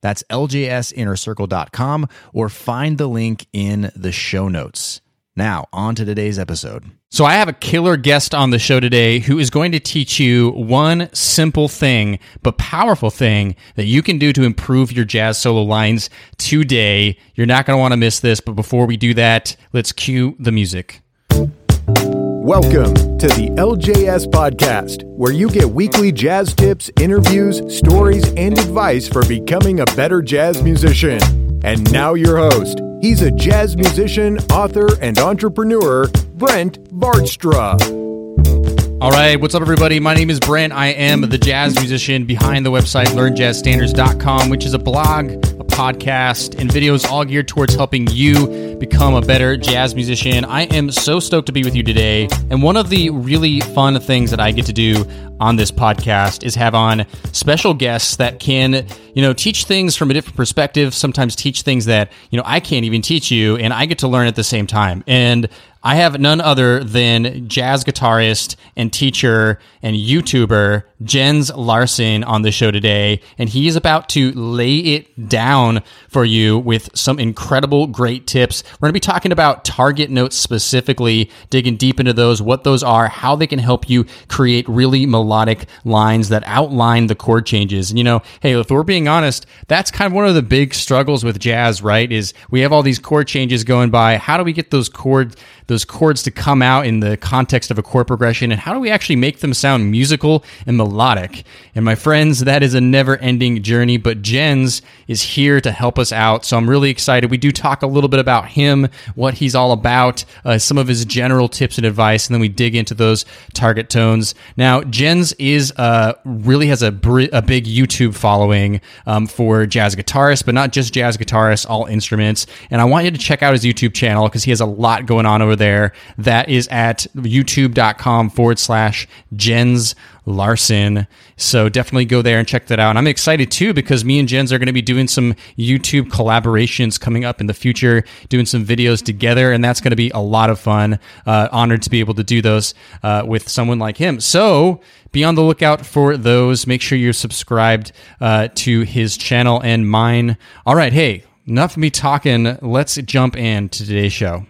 That's ljsinnercircle.com or find the link in the show notes. Now, on to today's episode. So, I have a killer guest on the show today who is going to teach you one simple thing, but powerful thing that you can do to improve your jazz solo lines today. You're not going to want to miss this, but before we do that, let's cue the music. Welcome to the LJS Podcast, where you get weekly jazz tips, interviews, stories, and advice for becoming a better jazz musician. And now, your host. He's a jazz musician, author, and entrepreneur, Brent Vaartstra. All right, what's up, everybody? My name is Brent. I am the jazz musician behind the website learnjazzstandards.com, which is a blog, a podcast, and videos all geared towards helping you become a better jazz musician. I am so stoked to be with you today. And one of the really fun things that I get to do on this podcast is have on special guests that can, you know, teach things from a different perspective, sometimes teach things that, you know, I can't even teach you, and I get to learn at the same time. And I have none other than jazz guitarist and teacher and YouTuber Jens Larsen on the show today, and he is about to lay it down for you with some incredible, great tips. We're going to be talking about target notes specifically, digging deep into those, what those are, how they can help you create really melodic lines that outline the chord changes. And you know, hey, if we're being honest, that's kind of one of the big struggles with jazz, right? Is we have all these chord changes going by. How do we get those chords, those chords to come out in the context of a chord progression, and how do we actually make them sound musical and melodic? And my friends, that is a never-ending journey. But Jens is here to help us out, so I'm really excited. We do talk a little bit about him, what he's all about, uh, some of his general tips and advice, and then we dig into those target tones. Now, Jens is uh, really has a, br- a big YouTube following um, for jazz guitarists, but not just jazz guitarists, all instruments. And I want you to check out his YouTube channel because he has a lot going on over there. That is at youtube.com forward slash Jens Larsen. So definitely go there and check that out. And I'm excited too because me and Jens are going to be doing some YouTube collaborations coming up in the future, doing some videos together, and that's going to be a lot of fun. Uh, honored to be able to do those uh, with someone like him. So be on the lookout for those. Make sure you're subscribed uh, to his channel and mine. All right, hey, enough of me talking. Let's jump in to today's show.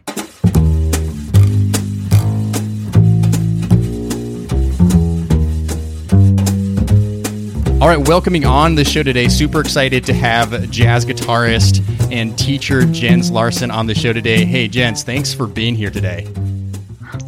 All right, welcoming on the show today. Super excited to have jazz guitarist and teacher Jens Larsen on the show today. Hey, Jens, thanks for being here today.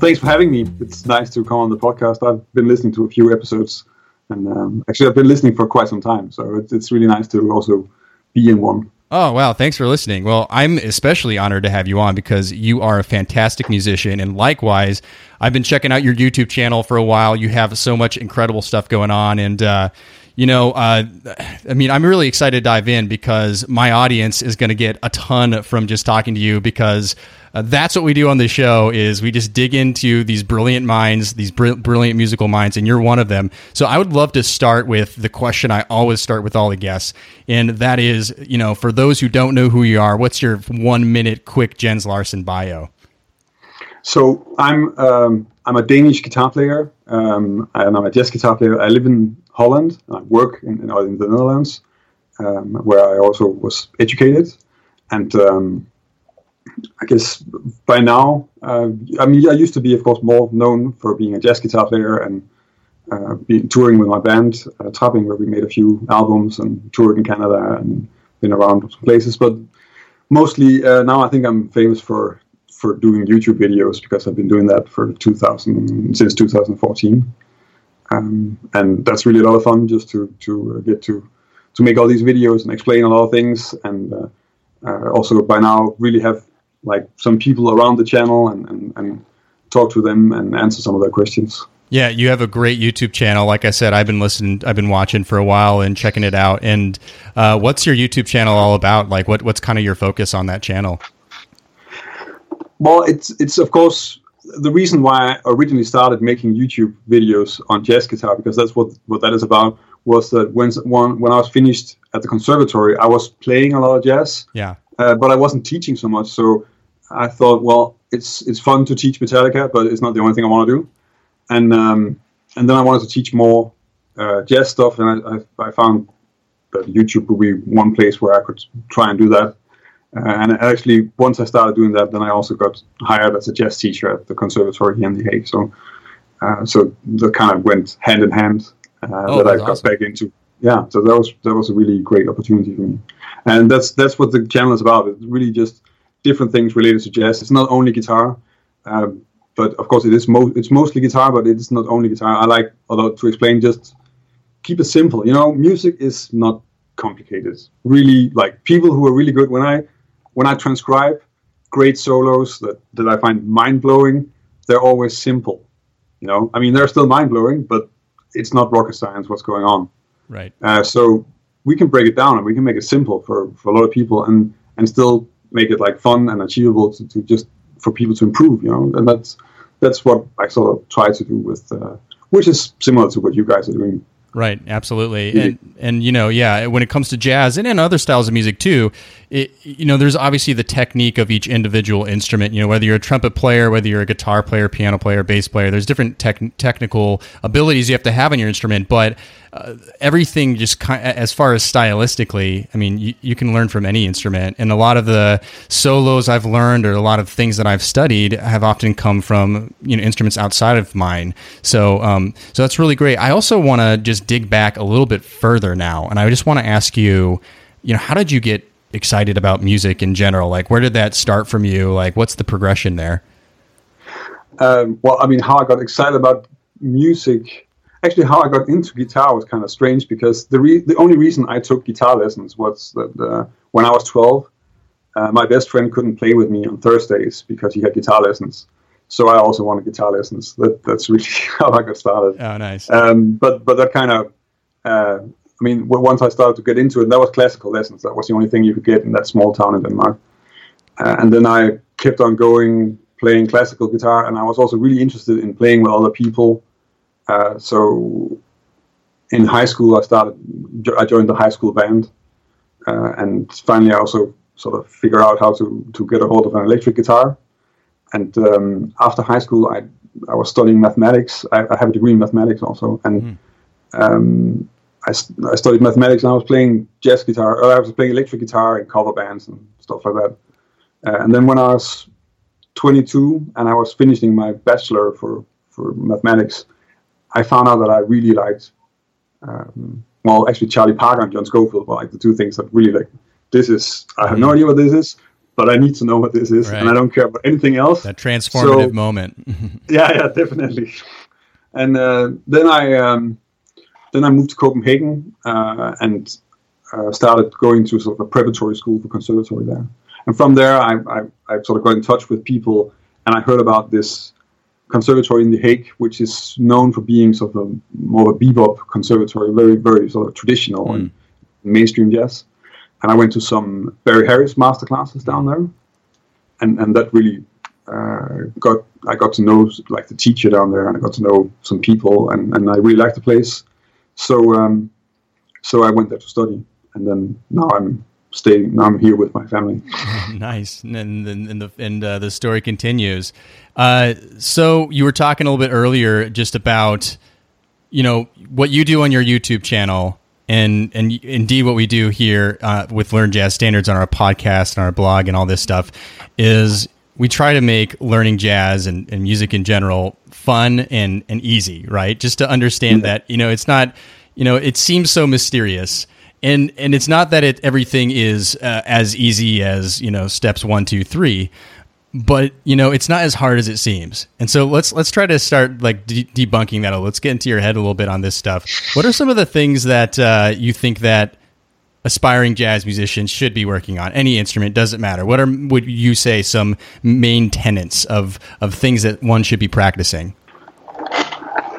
Thanks for having me. It's nice to come on the podcast. I've been listening to a few episodes, and um, actually, I've been listening for quite some time. So it's, it's really nice to also be in one. Oh, wow. Thanks for listening. Well, I'm especially honored to have you on because you are a fantastic musician. And likewise, I've been checking out your YouTube channel for a while. You have so much incredible stuff going on. And, uh, you know, uh, I mean, I'm really excited to dive in because my audience is going to get a ton from just talking to you because uh, that's what we do on the show is we just dig into these brilliant minds, these br- brilliant musical minds, and you're one of them. So I would love to start with the question I always start with all the guests, and that is, you know, for those who don't know who you are, what's your one minute quick Jens Larsen bio? So I'm um, I'm a Danish guitar player, um, and I'm a jazz guitar player. I live in Holland. I work in, in, in the Netherlands, um, where I also was educated. And um, I guess by now, uh, I mean, I used to be, of course, more known for being a jazz guitar player and uh, being, touring with my band, uh, Trapping, where we made a few albums and toured in Canada and been around some places. But mostly uh, now, I think I'm famous for for doing YouTube videos because I've been doing that for 2000 since 2014 um, and that's really a lot of fun just to to uh, get to to make all these videos and explain a lot of things and uh, uh, also by now really have like some people around the channel and, and, and talk to them and answer some of their questions Yeah, you have a great YouTube channel. Like I said, I've been listening, I've been watching for a while and checking it out. And uh, what's your YouTube channel all about? Like, what what's kind of your focus on that channel? Well, it's it's of course the reason why I originally started making YouTube videos on jazz guitar because that's what what that is about. Was that when when when I was finished at the conservatory, I was playing a lot of jazz. Yeah. Uh, but I wasn't teaching so much, so I thought, well, it's it's fun to teach Metallica, but it's not the only thing I want to do. And um, and then I wanted to teach more uh, jazz stuff, and I, I, I, found that YouTube would be one place where I could try and do that. Uh, and actually, once I started doing that, then I also got hired as a jazz teacher at the conservatory here in The Hague. So, uh, so that kind of went hand in hand. Uh, oh, that I got awesome. back into. Yeah, so that was that was a really great opportunity for me, and that's that's what the channel is about. It's really just different things related to jazz. It's not only guitar, um, but of course it is mo- it's mostly guitar, but it's not only guitar. I like although to explain just keep it simple. You know, music is not complicated. Really, like people who are really good when I when I transcribe great solos that that I find mind blowing, they're always simple. You know, I mean they're still mind blowing, but it's not rocket science what's going on. Right. Uh, so we can break it down and we can make it simple for, for a lot of people and and still make it like fun and achievable to, to just for people to improve, you know, and that's that's what I sort of try to do with, uh, which is similar to what you guys are doing. Right, absolutely, and and you know, yeah, when it comes to jazz and in other styles of music too, it, you know, there's obviously the technique of each individual instrument. You know, whether you're a trumpet player, whether you're a guitar player, piano player, bass player, there's different tech, technical abilities you have to have on your instrument. But uh, everything just kind, as far as stylistically, I mean, you, you, can learn from any instrument, and a lot of the solos I've learned or a lot of things that I've studied have often come from you know instruments outside of mine. So, um, so that's really great. I also want to just dig back a little bit further now, and I just want to ask you, you know, how did you get excited about music in general? Like, where did that start from you? Like, what's the progression there? Um, well, I mean, how I got excited about music actually how I got into guitar was kind of strange because the re- the only reason I took guitar lessons was that uh, when I was 12, uh, my best friend couldn't play with me on Thursdays because he had guitar lessons. So I also wanted guitar lessons. That that's really how I got started. Oh, nice. Um, but but that kind of, uh, I mean, once I started to get into it, that was classical lessons. That was the only thing you could get in that small town in Denmark. Uh, and then I kept on going, playing classical guitar, and I was also really interested in playing with other people uh, so in high school, I started. I joined the high school band, uh, and finally, I also sort of figured out how to to get a hold of an electric guitar. And um, after high school, I I was studying mathematics. I, I have a degree in mathematics also, and mm. um, I, I studied mathematics. and I was playing jazz guitar. Or I was playing electric guitar in cover bands and stuff like that. Uh, and then when I was 22 and I was finishing my bachelor for for mathematics, I found out that I really liked, um, well, actually Charlie Parker and John Scofield were like the two things that really like, this is, I have no mm-hmm. idea what this is, but I need to know what this is, right. and I don't care about anything else. That transformative so, moment. yeah, yeah, definitely. And uh, then I um, then I moved to Copenhagen uh, and uh, started going to sort of a preparatory school for conservatory there. And from there, I, I, I sort of got in touch with people, and I heard about this conservatory in The Hague, which is known for being sort of a, more of a bebop conservatory, very, very sort of traditional mm. and mainstream jazz. And I went to some Barry Harris master classes down there, and and that really uh, got I got to know like the teacher down there, and I got to know some people, and, and I really liked the place. So um, so I went there to study, and then now I'm staying. Now I'm here with my family. nice, and and, and the and uh, the story continues. Uh, so you were talking a little bit earlier just about you know what you do on your YouTube channel. And and indeed, what we do here uh, with Learn Jazz Standards on our podcast and our blog and all this stuff is we try to make learning jazz and, and music in general fun and, and easy, right? Just to understand that, you know, it's not, you know, it seems so mysterious and and it's not that it everything is uh, as easy as you know steps one two three but you know it's not as hard as it seems. And so let's let's try to start like de- debunking that let's get into your head a little bit on this stuff. What are some of the things that uh, you think that aspiring jazz musicians should be working on? Any instrument doesn't matter. What are would you say some main tenets of of things that one should be practicing?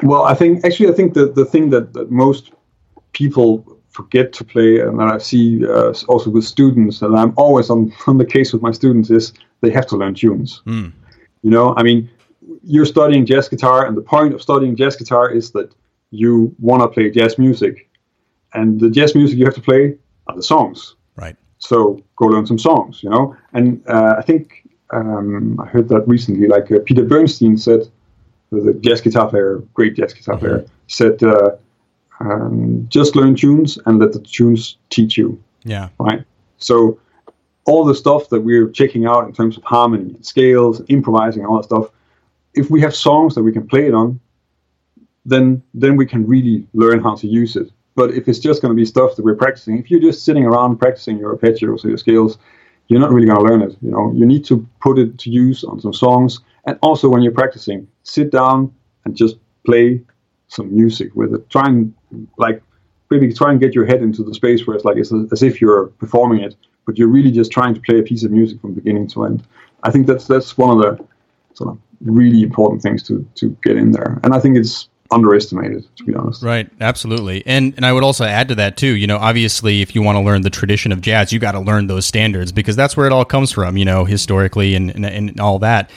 Well, I think actually, I think that the thing that, that most people forget to play, and that I see uh, also with students, and I'm always on, on the case with my students, is they have to learn tunes. Mm. You know, I mean, you're studying jazz guitar, and the point of studying jazz guitar is that you want to play jazz music, and the jazz music you have to play are the songs. Right. So go learn some songs, you know. And uh, I think um, I heard that recently. Like uh, Peter Bernstein said, the jazz guitar player, great jazz guitar Mm-hmm. player, said, uh, um, "Just learn tunes and let the tunes teach you." Yeah. Right. So all the stuff that we're checking out in terms of harmony, scales, improvising, all that stuff. If we have songs that we can play it on, then then we can really learn how to use it. But if it's just going to be stuff that we're practicing, if you're just sitting around practicing your arpeggios or your scales, you're not really going to learn it. You know, you need to put it to use on some songs, and also when you're practicing, sit down and just play some music with it. Try and like maybe try and get your head into the space where it's like it's as if you're performing it, but you're really just trying to play a piece of music from beginning to end. I think that's that's one of the sort of really important things to to get in there, and I think it's underestimated to be honest. Right, absolutely. And and I would also add to that too, you know, obviously if you want to learn the tradition of jazz, you got to learn those standards because that's where it all comes from, you know, historically and, and and all that.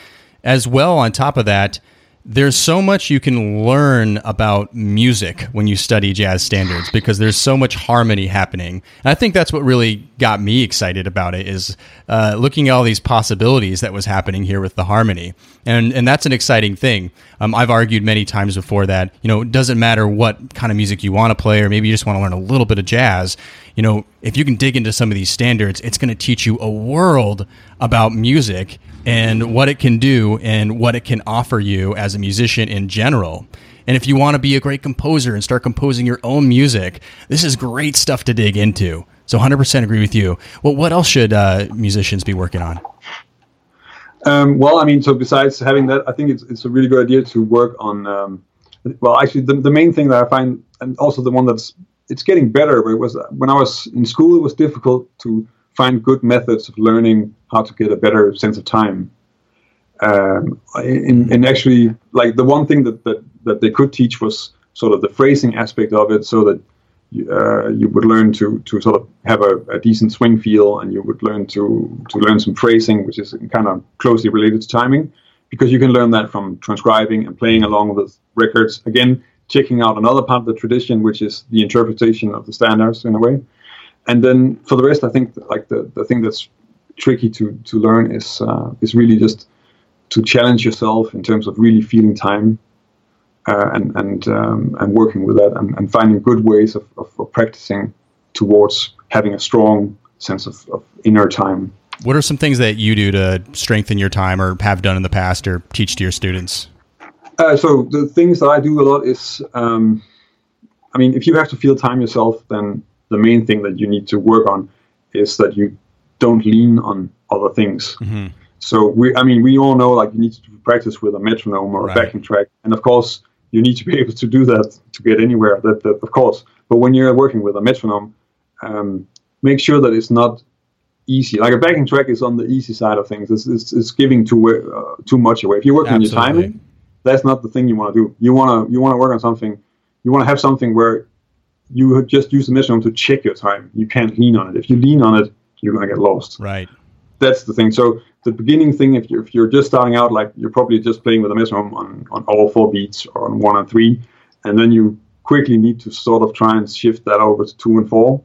As well on top of that, there's so much you can learn about music when you study jazz standards because there's so much harmony happening. And I think that's what really got me excited about it is uh, looking at all these possibilities that was happening here with the harmony, and and that's an exciting thing. Um, I've argued many times before that you know it doesn't matter what kind of music you want to play, or maybe you just want to learn a little bit of jazz. You know, if you can dig into some of these standards, it's going to teach you a world about music and what it can do and what it can offer you as a musician in general. And if you want to be a great composer and start composing your own music, this is great stuff to dig into. So 100% agree with you. Well, what else should uh, musicians be working on? Um, well, I mean, so besides having that, I think it's it's a really good idea to work on. Um, well, actually, the, the main thing that I find, and also the one that's it's getting better, but it was when I was in school, it was difficult to find good methods of learning how to get a better sense of time. Um, in, in actually, like the one thing that, that, that they could teach was sort of the phrasing aspect of it, so that you, uh, you would learn to, to sort of have a, a, decent swing feel, and you would learn to to learn some phrasing, which is kind of closely related to timing, because you can learn that from transcribing and playing along with records. Again, checking out another part of the tradition, which is the interpretation of the standards in a way. And then for the rest, I think like the, the thing that's tricky to, to learn is uh, is really just to challenge yourself in terms of really feeling time uh, and and um, and working with that and, and finding good ways of, of, of, practicing towards having a strong sense of, of inner time. What are some things that you do to strengthen your time or have done in the past or teach to your students? Uh, so the things that I do a lot is, um, I mean, if you have to feel time yourself, then the main thing that you need to work on is that you don't lean on other things. Mm-hmm. So we, I mean, we all know like you need to practice with a metronome or Right. a backing track, and of course you need to be able to do that to get anywhere. That, that of course. But when you're working with a metronome, um, make sure that it's not easy. Like a backing track is on the easy side of things. It's, it's, it's giving too uh, too much away. If you're working on your timing, that's not the thing you want to do. You want to you want to work on something. You want to have something where you just use the metronome to check your time. You can't lean on it. If you lean on it, you're gonna get lost. Right. That's the thing. So the beginning thing, if you're if you're just starting out, like you're probably just playing with a metronome on on all four beats or on one and three, and then you quickly need to sort of try and shift that over to two and four,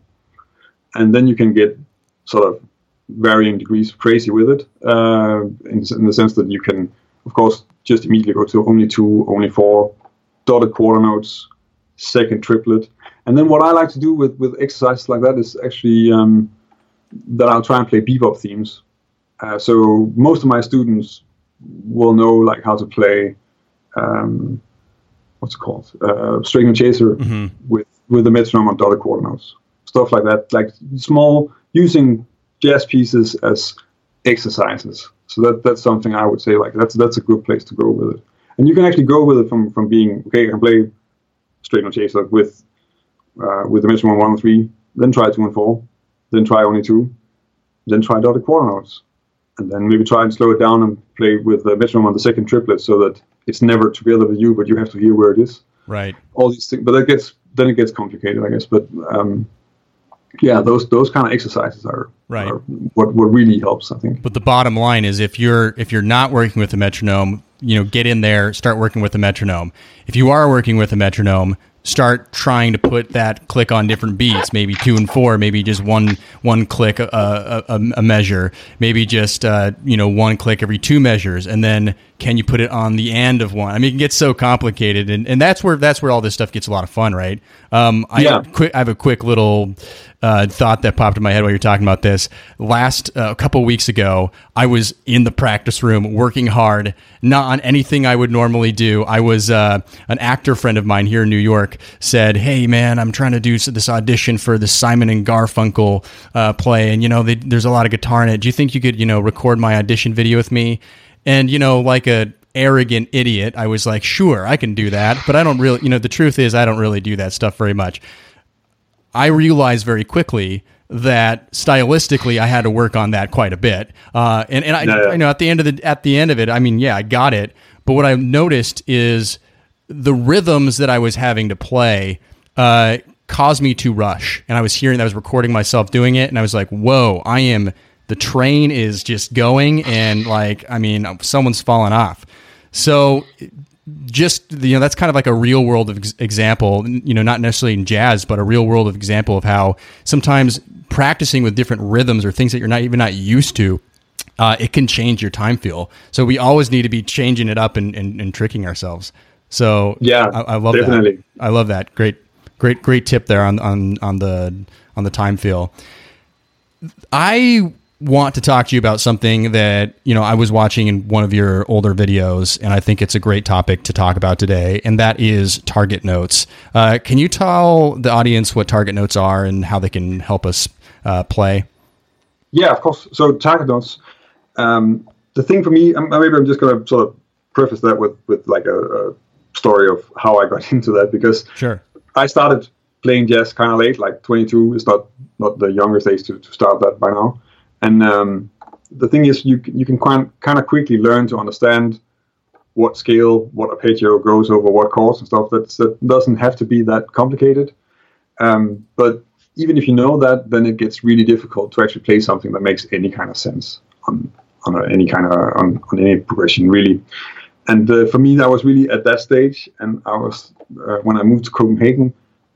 and then you can get sort of varying degrees of crazy with it, uh, in, in the sense that you can, of course, just immediately go to only two, only four, dotted quarter notes, second triplet, and then what I like to do with with exercises like that is actually um, that I'll try and play bebop themes. Uh, so most of my students will know like how to play um, what's it called uh, string chaser Mhm. with with the metronome on dotted quarter notes, stuff like that, like small using jazz pieces as exercises. So that that's something I would say like that's that's a good place to go with it. And you can actually go with it from from being okay. I can play Straight No Chaser with uh, with the metronome one and three, then try two and four, then try only two, then try dotted quarter notes, and then maybe try and slow it down and play with the metronome on the second triplet so that it's never together with you, but you have to hear where it is. Right. All these things, but that gets then it gets complicated, I guess. But um, yeah, those those kind of exercises are Right. are what what really helps, I think. But the bottom line is if you're if you're not working with a metronome, you know, get in there, start working with a metronome. If you are working with a metronome, start trying to put that click on different beats, maybe two and four, maybe just one one click a, a, a measure, maybe just uh, you know one click every two measures, and then can you put it on the end of one? I mean, it gets so complicated, and, and that's where that's where all this stuff gets a lot of fun, right? Um, I, Yeah. quick, I have a quick little uh, thought that popped in my head while you're talking about this. Last uh, a couple weeks ago, I was in the practice room working hard, not on anything I would normally do. I was uh, an actor friend of mine here in New York said, "Hey man, I'm trying to do this audition for the Simon and Garfunkel uh, play, and you know they, there's a lot of guitar in it. Do you think you could you know record my audition video with me?" And you know, like a arrogant idiot, I was like, "Sure, I can do that," but I don't really, you know, the truth is I don't really do that stuff very much. I realized very quickly that stylistically I had to work on that quite a bit. Uh, and and I, yeah. you know at the end of the at the end of it, I mean, yeah, I got it. But what I noticed is the rhythms that I was having to play uh, caused me to rush. And I was hearing, that I was recording myself doing it, and I was like, "Whoa, I am." The train is just going, and like, I mean, someone's fallen off. So just you know that's kind of like a real world ex- example you know not necessarily in jazz but a real world of example of how sometimes practicing with different rhythms or things that you're not even not used to uh, it can change your time feel. So we always need to be changing it up and, and, and tricking ourselves. So Yeah, I, I love definitely. that i love that. Great great great tip there on on on the on the time feel. I want to talk to you about something that you know I was watching in one of your older videos, and I think it's a great topic to talk about today, and that is target notes. Uh, can you tell the audience what target notes are and how they can help us uh, play? Yeah, of course. So target notes. Um, the thing for me, um, maybe I'm just going to sort of preface that with with like a, a story of how I got into that because Sure. I started playing jazz kind of late, like 22 is not not the youngest age to, to start that by now. And um, the thing is, you you can kind kind of quickly learn to understand what scale, what arpeggio goes over what chords and stuff. That's, that doesn't have to be that complicated. Um, but even if you know that, then it gets really difficult to actually play something that makes any kind of sense on on a, any kind of on, on any progression really. And uh, for me, that was really at that stage. And I was uh, when I moved to Copenhagen,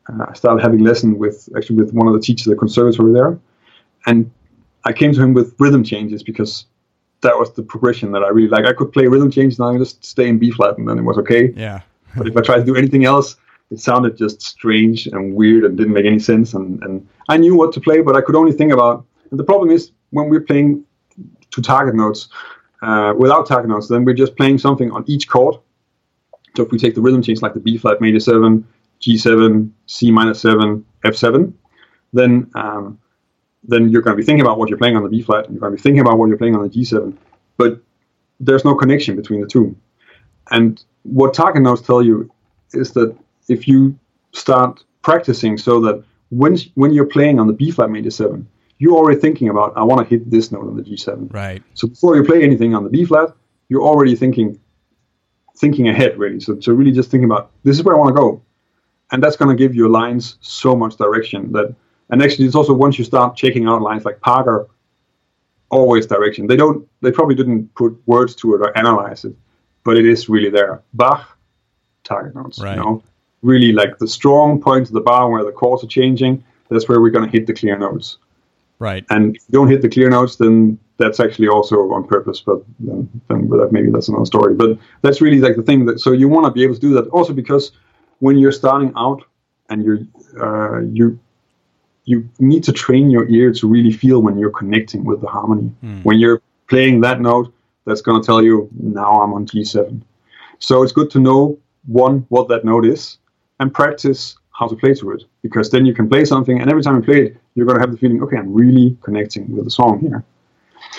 uh, I started having lesson with actually with one of the teachers at the conservatory there, and I came to him with rhythm changes because that was the progression that I really like. I could play rhythm changes and I just stay in B flat and then it was okay. Yeah. But if I tried to do anything else, it sounded just strange and weird and didn't make any sense. And, and I knew what to play, but I could only think about. And the problem is when we're playing to target notes, uh, without target notes, then we're just playing something on each chord. So if we take the rhythm change like the B flat major seven, G7, C minor seven, F7, then um, then you're going to be thinking about what you're playing on the B flat, and you're going to be thinking about what you're playing on the G7, but there's no connection between the two. And what target notes tell you is that if you start practicing so that when when you're playing on the B flat major seven, you're already thinking about I want to hit this note on the G7. Right. So before you play anything on the B flat, you're already thinking thinking ahead really. So so really just thinking about this is where I want to go. And that's going to give your lines so much direction that and actually it's also once you start checking out lines like Parker always direction. They don't they probably didn't put words to it or analyze it, but it is really there. Bach target notes, Right. you know. Really like the strong point of the bar where the chords are changing, that's where we're going to hit the clear notes. Right. And if you don't hit the clear notes, then that's actually also on purpose. But then, then maybe that's another story. But that's really like the thing that so you want to be able to do that also because when you're starting out and you're uh, you you need to train your ear to really feel when you're connecting with the harmony. When you're playing that note, that's going to tell you now I'm on G7. So it's good to know one what that note is and practice how to play to it because then you can play something and every time you play it you're going to have the feeling okay i'm really connecting with the song here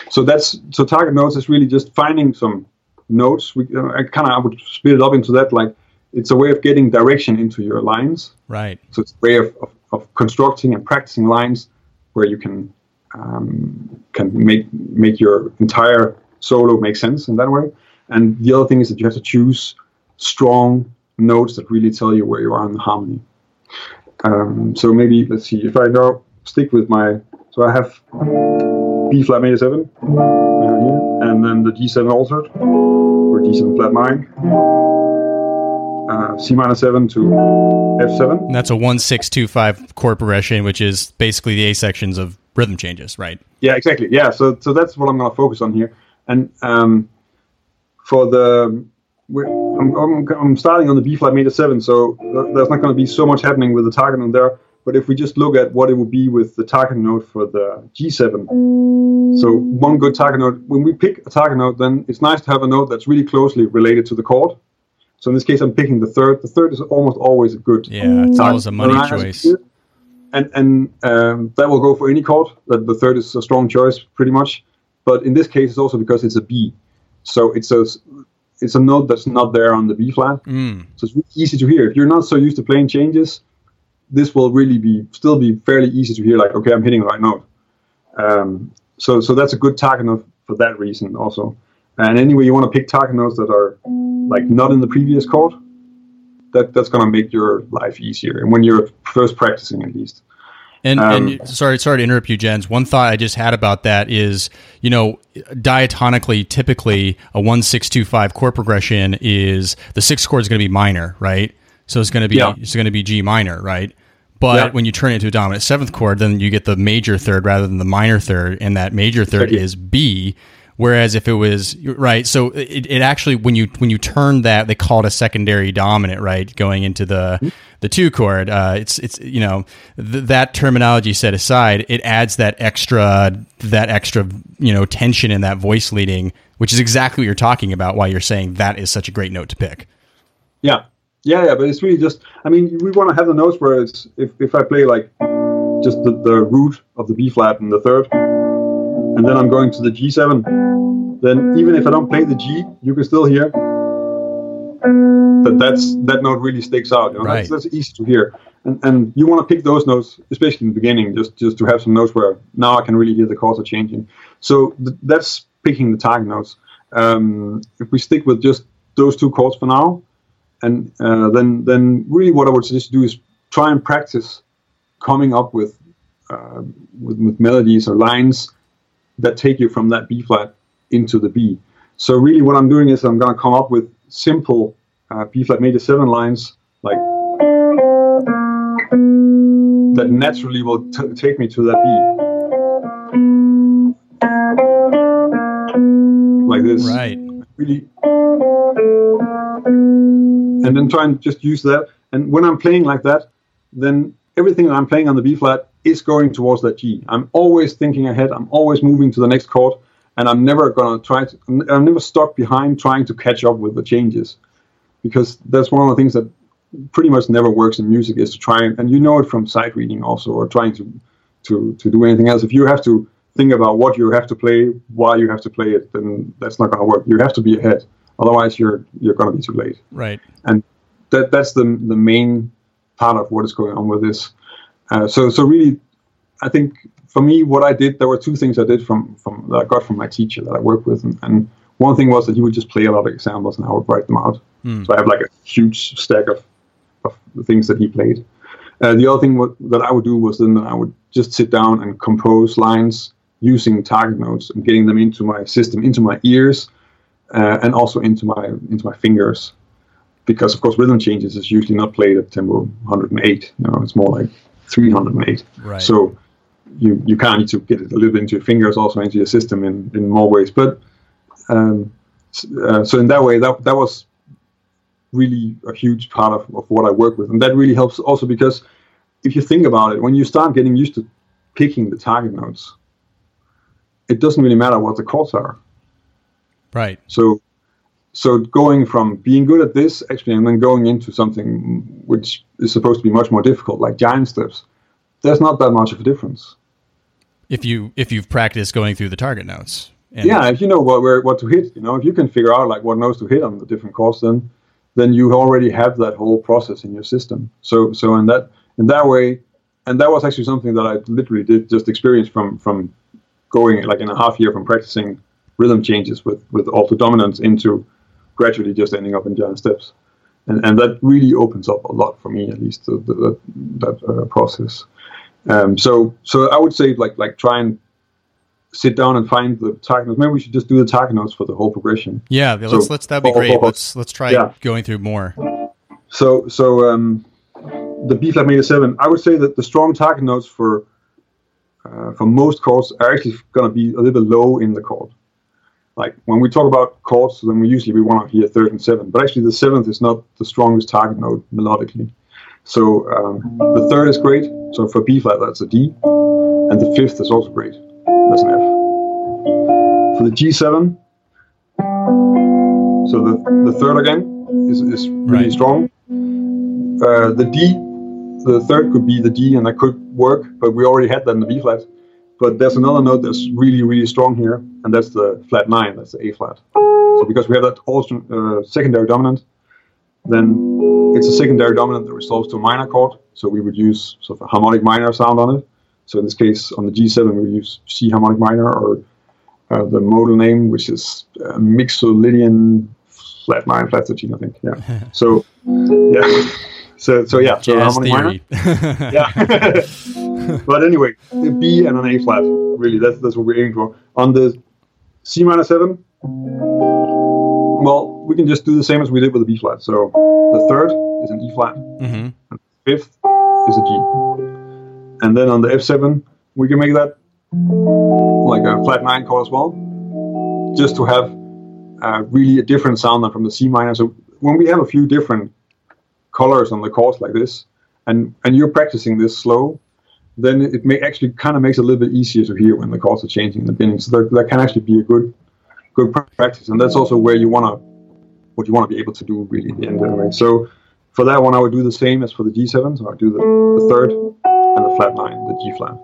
so that's so target notes is really just finding some notes we uh, i kind of i would split it up into that like it's a way of getting direction into your lines Right. so it's a way of, of, of constructing and practicing lines where you can um, can make make your entire solo make sense in that way. And the other thing is that you have to choose strong, notes that really tell you where you are in the harmony. Um, so maybe let's see if I go stick with my so I have B flat major seven uh, and then the G7 altered or G7 flat nine, uh, C minor seven to F7. And that's a one six two five chord progression, which is basically the A sections of rhythm changes, right? Yeah, exactly. Yeah, so so that's what I'm going to focus on here, and um, for the I'm, I'm, I'm, starting on the B flat major seven, so there's not going to be so much happening with the target on there. But if we just look at what it would be with the target note for the G7, so one good target note, when we pick a target note, then it's nice to have a note that's really closely related to the chord. So in this case, I'm picking the third. The third is almost always a good. Yeah, it's always a money choice. And and um, that will go for any chord. That the third is a strong choice, pretty much. But in this case, it's also because it's a B, so it's a it's a note that's not there on the B flat. Mm. So it's really easy to hear. If you're not so used to playing changes, this will really be still be fairly easy to hear. Like, okay, I'm hitting the right note. Um, so so that's a good target note for that reason also. And anyway, you want to pick target notes that are like not in the previous chord. That that's going to make your life easier, and when you're first practicing, at least. And, um, and, sorry, sorry to interrupt you, Jens. One thought I just had about that is, you know, diatonically, typically a one six two five chord progression is the sixth chord is going to be minor, right? So it's going to be yeah. it's going to be G minor, right? But yeah. when you turn it into a dominant seventh chord, then you get the major third rather than the minor third, and that major third is B. Whereas if it was right, so it, it actually when you when you turn that they call it a secondary dominant, right? Going into the mm-hmm. the two chord, uh, it's it's you know th- that terminology set aside, it adds that extra that extra you know tension in that voice leading, which is exactly what you're talking about. Why you're saying that is such a great note to pick. Yeah, yeah, yeah, but it's really just I mean we want to have the notes where it's if if I play like just the, the root of the B flat in the third and then I'm going to the G7, then even if I don't play the G, you can still hear that that's that note really sticks out. You know? right. that's, that's easy to hear, and and you want to pick those notes, especially in the beginning, just just to have some notes where now I can really hear the chords are changing. So th- that's picking the target notes. Um, if we stick with just those two chords for now, and uh, then then really what I would suggest to do is try and practice coming up with, uh, with, with melodies or lines that take you from that B flat into the B. So really, what I'm doing is I'm going to come up with simple uh, B flat major seven lines like that naturally will t- take me to that B. Like this. Right. Really. And then try and just use that. And when I'm playing like that, then everything that I'm playing on the B flat is going towards that G. I'm always thinking ahead. I'm always moving to the next chord, and I'm never gonna try to. I'm never stuck behind trying to catch up with the changes, because that's one of the things that pretty much never works in music is to try and, and you know it from sight reading also or trying to to to do anything else. If you have to think about what you have to play, why you have to play it, then that's not gonna work. You have to be ahead. Otherwise, you're you're gonna be too late. Right. And that that's the the main part of what is going on with this. Uh, so so really, I think for me, what I did, there were two things I did from from that I got from my teacher that I worked with, and, and one thing was that he would just play a lot of examples and I would write them out. Mm. So I have like a huge stack of of the things that he played. Uh, the other thing w- that I would do was then I would just sit down and compose lines using target notes and getting them into my system, into my ears, uh, and also into my into my fingers because of course rhythm changes is usually not played at tempo 108 you know it's more like 308 right. so you you kind of need to get it a little bit into your fingers also into your system in, in more ways. But um, uh, so in that way that that was really a huge part of, of what I work with. And that really helps also because if you think about it when you start getting used to picking the target notes it doesn't really matter what the chords are. Right. So so going from being good at this actually and then going into something which is supposed to be much more difficult like giant steps there's not that much of a difference. If you if you've practiced going through the target notes yeah if you know what where what to hit you know if you can figure out like what notes to hit on the different chords then then you already have that whole process in your system. So so in that in that way and that was actually something that i literally did just experience from from going like in a half year from practicing rhythm changes with with altered dominants into gradually just ending up in giant steps. and and that really opens up a lot for me, at least the, the, that uh, process. Um, so so I would say like like try and sit down and find the target notes. Maybe we should just do the target notes for the whole progression. Yeah, let's let's that'd be great. Let's let's try yeah. going through more. So so um, the B flat major seven, I would say that the strong target notes for uh, for most chords are actually going to be a little bit low in the chord. Like when we talk about chords, then we usually we want to hear third and seventh, but actually the seventh is not the strongest target note melodically. So um, the third is great. So for B flat, that's a D, and the fifth is also great. That's an F. For the G7, so the, the third again is, is really right. strong. Uh, the D, the third could be the D, and that could work, but we already had that in the B flat. But there's another note that's really, really strong here, and that's the flat nine. That's the A flat. So because we have that also uh, secondary dominant, then it's a secondary dominant that resolves to a minor chord. So we would use sort of a harmonic minor sound on it. So in this case, on the G7, we use C harmonic minor or uh, the modal name, which is uh, Mixolydian flat nine, flat 13, I think. Yeah. so, yeah. So, so yeah. So harmonic theory. minor. yeah. but anyway, the B and an A flat, really, that's, that's what we're aiming for. On the C minor 7, well, we can just do the same as we did with the B flat. So the third is an E flat, mm-hmm. and fifth is a G. And then on the F7, we can make that like a flat nine chord as well, just to have uh, really a different sound than from the C minor. So when we have a few different colors on the chords like this, and and you're practicing this slow, then it may actually kind of makes it a little bit easier to hear when the chords are changing in the beginning. So that, that can actually be a good good practice, and that's also where you want to what you want to be able to do really in the end anyway. So for that one, I would do the same as for the G7. So I do the, the third and the flat nine, the G flat.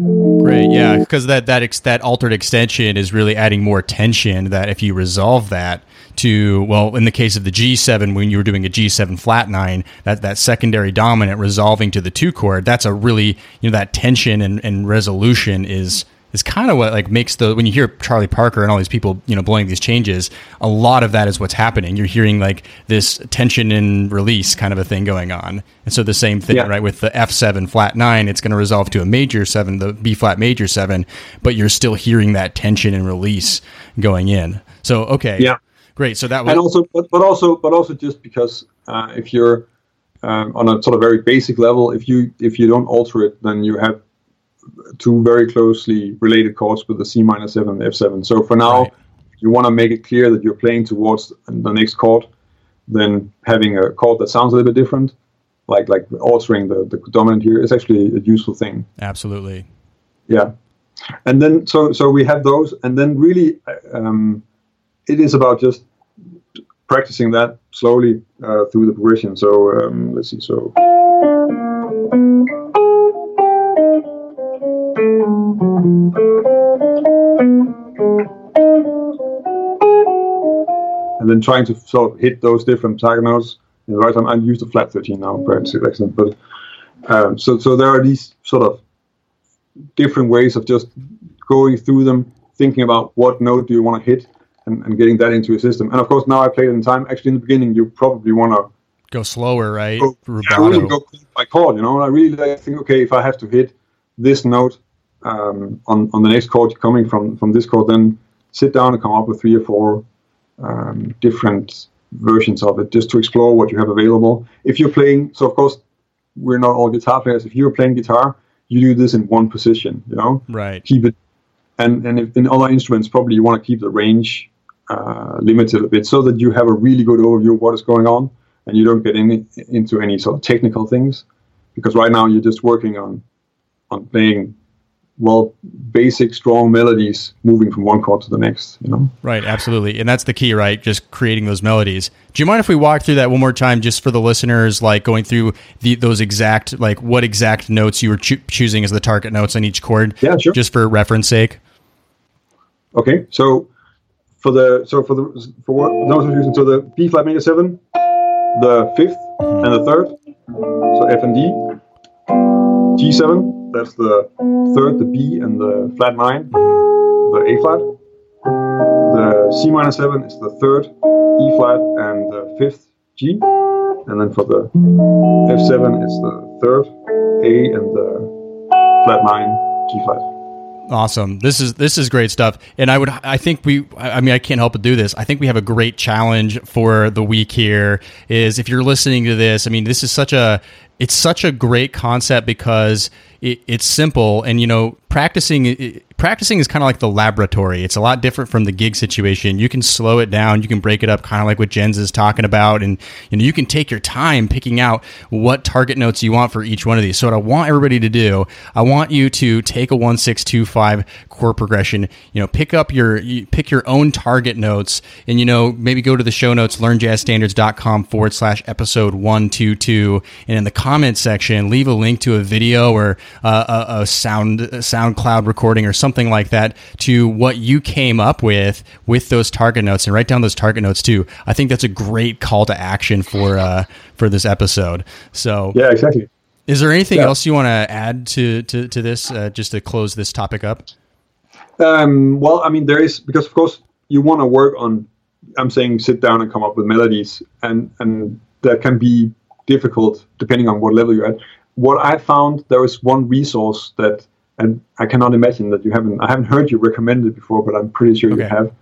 Great, yeah, because that that ex- that altered extension is really adding more tension. That if you resolve that to well, in the case of the G7, when you were doing a G7 flat nine, that that secondary dominant resolving to the two chord, that's a really you know that tension and, and resolution is is kind of what like makes the when you hear Charlie Parker and all these people you know blowing these changes, a lot of that is what's happening. You're hearing like this tension and release kind of a thing going on, and so the same thing, yeah. right? With the F seven flat nine, it's going to resolve to a major seven, the B flat major seven, but you're still hearing that tension and release going in. So okay, yeah, great. So that was and also, but, but also, but also just because uh, if you're um, on a sort of very basic level, if you if you don't alter it, then you have two very closely related chords with the C minor seven and F7. So for now, right. you want to make it clear that you're playing towards the next chord, then having a chord that sounds a little bit different, like like altering the, the dominant here is actually a useful thing. Absolutely. Yeah. And then so so we have those, and then really um, it is about just practicing that slowly uh, through the progression. So um, let's see. So. And then trying to sort of hit those different target notes in the right time. I use the flat 13 now, perhaps excellent. But um, so so there are these sort of different ways of just going through them, thinking about what note do you want to hit, and, and getting that into your system. And of course, now I played it in time. Actually, in the beginning, you probably want to go slower, right? Go, yeah, really go by chord. You know, I really like, think, okay, if I have to hit this note um, on on the next chord coming from from this chord, then sit down and come up with three or four um, different versions of it, just to explore what you have available. If you're playing, so of course we're not all guitar players. If you're playing guitar, you do this in one position. You know, right? Keep it, and and if in other instruments, probably you want to keep the range uh, limited a bit so that you have a really good overview of what is going on, and you don't get any into any sort of technical things, because right now you're just working on on playing well basic strong melodies moving from one chord to the next you know? Right absolutely. And that's the key right? Just creating those melodies. Do you mind if we walk through that one more time just for the listeners like going through the, those exact like what exact notes you were cho- choosing as the target notes on each chord? Yeah sure. Just for reference sake. Okay so for the so for the for what I'm using so the B flat major seven the 5th mm-hmm. and the third so F and D G7 that's the third, the B, and the flat nine, the A flat. The C minor seven is the third, E flat, and the fifth G. and then for the F7 it's the third A and the flat nine G flat. Awesome. This is this is great stuff. And I would I think we I mean I can't help but do this. I think we have a great challenge for the week here is if you're listening to this, I mean this is such a it's such a great concept because it, it's simple and you know practicing it, practicing is kind of like the laboratory. It's a lot different from the gig situation. You can slow it down. You can break it up, kind of like what Jens is talking about, and you know you can take your time picking out what target notes you want for each one of these. So what I want everybody to do, I want you to take a one six two five chord progression. You know, pick up your you pick your own target notes, and you know maybe go to the show notes learnjazzstandards.com forward slash episode one two two, and in the comments section leave a link to a video or uh, a, a sound a SoundCloud recording or something something like that to what you came up with with those target notes and write down those target notes too. I think that's a great call to action for uh, for this episode. So yeah, exactly. Is there anything yeah. else you want to add to to, to this uh, just to close this topic up? Um, well, I mean, there is because of course you want to work on. I'm saying sit down and come up with melodies, and and that can be difficult depending on what level you're at. What I found there is one resource that and I cannot imagine that you haven't. I haven't heard you recommend it before, but I'm pretty sure okay. you have.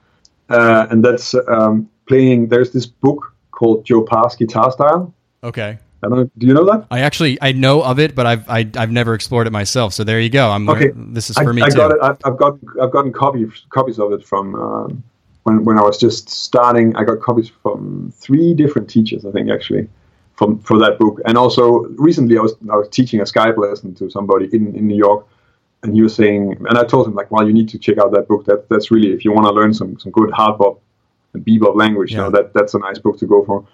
Uh, and that's um, playing. There's this book called Joe Pass Guitar Style. Okay. I don't know. Do you know that? I actually I know of it, but I've I, have i have never explored it myself. So there you go. I'm okay. This is for I, me I too. Got it. I've, I've got I've gotten copies copies of it from um, when when I was just starting. I got copies from three different teachers. I think actually from for that book, and also recently I was I was teaching a Skype lesson to somebody in in New York and he was saying, and I told him like, well, you need to check out that book. That that's really if you want to learn some some good hard bop and bebop language, yeah. you know, that that's a nice book to go for.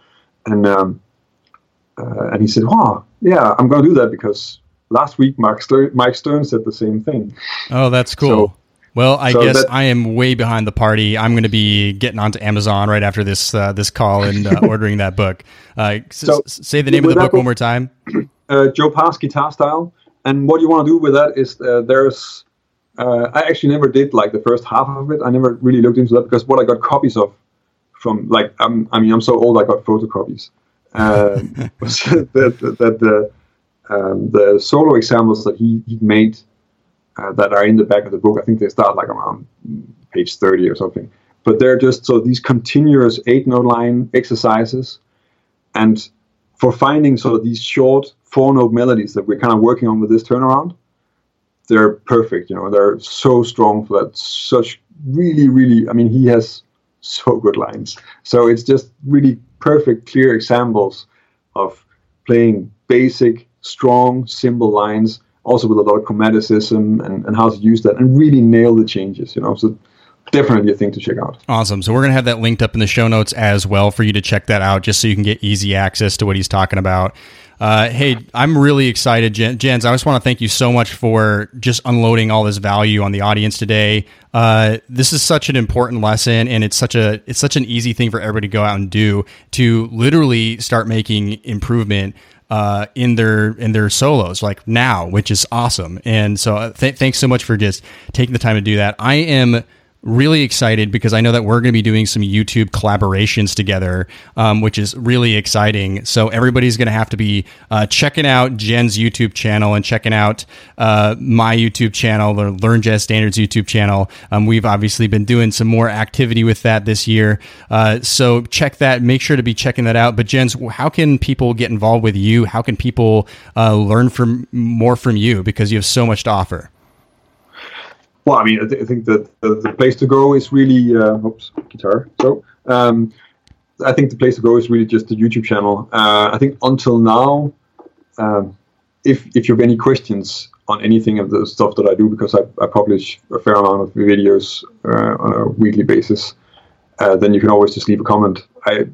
And um, uh, and he said, wow, yeah, I'm going to do that because last week Mark Stern, Mike Stern said the same thing. Oh, that's cool. So, well, I so guess that, I am way behind the party. I'm going to be getting onto Amazon right after this uh, this call and uh, ordering that book. Uh, so, s- say the name of the book, one more time. Uh, Joe Pass Guitar Style and what you want to do with that is uh, there's uh, I actually never did like the first half of it. I never really looked into that because what I got copies of from like I'm, I mean I'm so old I got photocopies. Uh, that that the um, the solo examples that he, he made uh, that are in the back of the book I think they start like around page 30 or something. But they're just so these continuous eight note line exercises, and for finding sort of these short four note melodies that we're kind of working on with this turnaround, they're perfect. You know, they're so strong for that. Such really, really. I mean, he has so good lines. So it's just really perfect, clear examples of playing basic, strong, simple lines, also with a lot of chromaticism and, and how to use that and really nail the changes. You know, so definitely a thing to check out. Awesome. So we're going to have that linked up in the show notes as well for you to check that out, just so you can get easy access to what he's talking about. Uh, hey, I'm really excited, Jen, Jens. I just want to thank you so much for just unloading all this value on the audience today. Uh, this is such an important lesson, and it's such a it's such an easy thing for everybody to go out and do to literally start making improvement uh, in their in their solos like now, which is awesome. And so, uh, th- thanks so much for just taking the time to do that. I am really excited because I know that we're going to be doing some YouTube collaborations together, um, which is really exciting. So everybody's going to have to be uh, checking out Jen's YouTube channel and checking out uh, my YouTube channel, the Learn Jazz Standards YouTube channel. Um, we've obviously been doing some more activity with that this year. Uh, so check that. Make sure to be checking that out. But Jens, how can people get involved with you? How can people uh, learn from more from you because you have so much to offer? Well, I mean, I, th- I think that the, the, place to go is really, uh, oops, guitar. So, um, I think the place to go is really just the YouTube channel. Uh, I think until now, um, if if you have any questions on anything of the stuff that I do, because I, I publish a fair amount of videos uh, on a weekly basis, uh, then you can always just leave a comment. I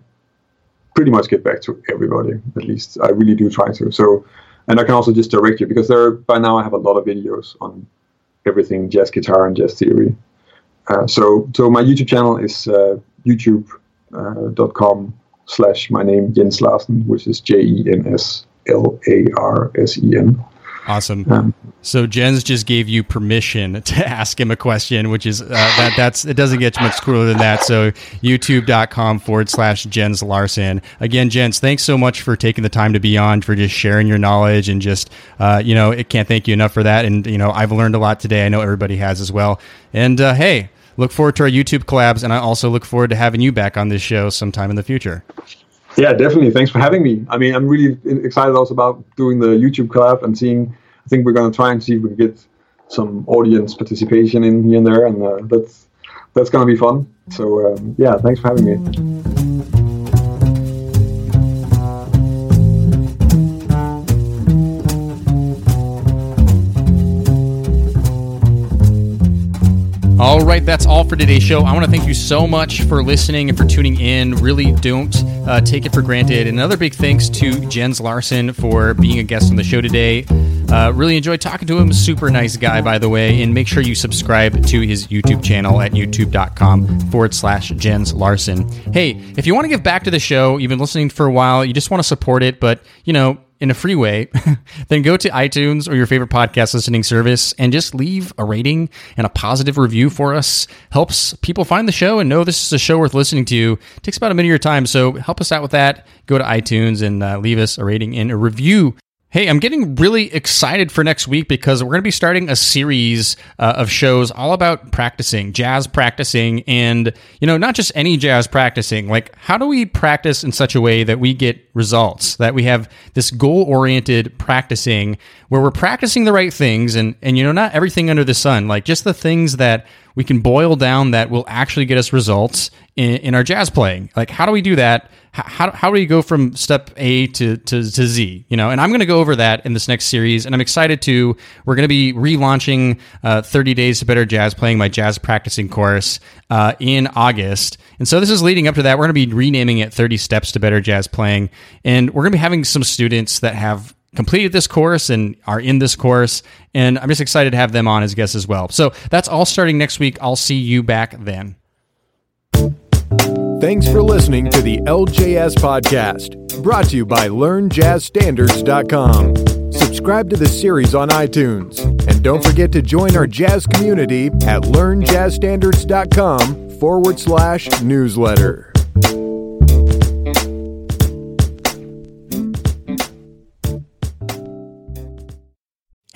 pretty much get back to everybody. At least I really do try to. So, and I can also just direct you because there by now I have a lot of videos on everything jazz guitar and jazz theory. Uh, so, so my YouTube channel is uh, youtube.com uh, slash my name Jens Larsen, which is J E N S L A R S E N. Awesome. Um, so Jens just gave you permission to ask him a question, which is uh, that that's it doesn't get much cooler than that. So youtube.com forward slash Jens Larsen. Again, Jens, thanks so much for taking the time to be on, for just sharing your knowledge and just uh, you know, it can't thank you enough for that. And you know, I've learned a lot today. I know everybody has as well. And uh, hey, look forward to our YouTube collabs, and I also look forward to having you back on this show sometime in the future. Yeah, definitely. Thanks for having me. I mean, I'm really excited also about doing the YouTube collab and seeing. I think we're going to try and see if we can get some audience participation in here and there, and uh, that's that's going to be fun. So um, yeah, thanks for having me. Right, that's all for today's show. I want to thank you so much for listening and for tuning in. Really don't uh, take it for granted. And Another big thanks to Jens Larsen for being a guest on the show today. Uh, really enjoyed talking to him. Super nice guy, by the way. And make sure you subscribe to his YouTube channel at youtube.com forward slash Jens Larsen. Hey, if you want to give back to the show, you've been listening for a while, you just want to support it, but, you know, in a free way, then go to iTunes or your favorite podcast listening service and just leave a rating and a positive review for us. Helps people find the show and know this is a show worth listening to. It takes about a minute of your time, so help us out with that. Go to iTunes and uh, leave us a rating and a review. Hey, I'm getting really excited for next week because we're going to be starting a series uh, of shows all about practicing, jazz practicing, and, you know, not just any jazz practicing. Like, how do we practice in such a way that we get results, that we have this goal oriented practicing where we're practicing the right things and, and, you know, not everything under the sun, like just the things that we can boil down that will actually get us results in, in our jazz playing. Like, how do we do that? How, how do we go from step A to, to, to Z? You know, and I'm going to go over that in this next series, and I'm excited to. We're going to be relaunching uh, 30 Days to Better Jazz Playing, my jazz practicing course, uh, in August. And so this is leading up to that. We're going to be renaming it 30 Steps to Better Jazz Playing, and we're going to be having some students that have completed this course and are in this course. And I'm just excited to have them on as guests as well. So that's all starting next week. I'll see you back then. Thanks for listening to the LJS Podcast, brought to you by LearnJazzStandards.com. Subscribe to the series on iTunes, and don't forget to join our jazz community at LearnJazzStandards.com forward slash newsletter.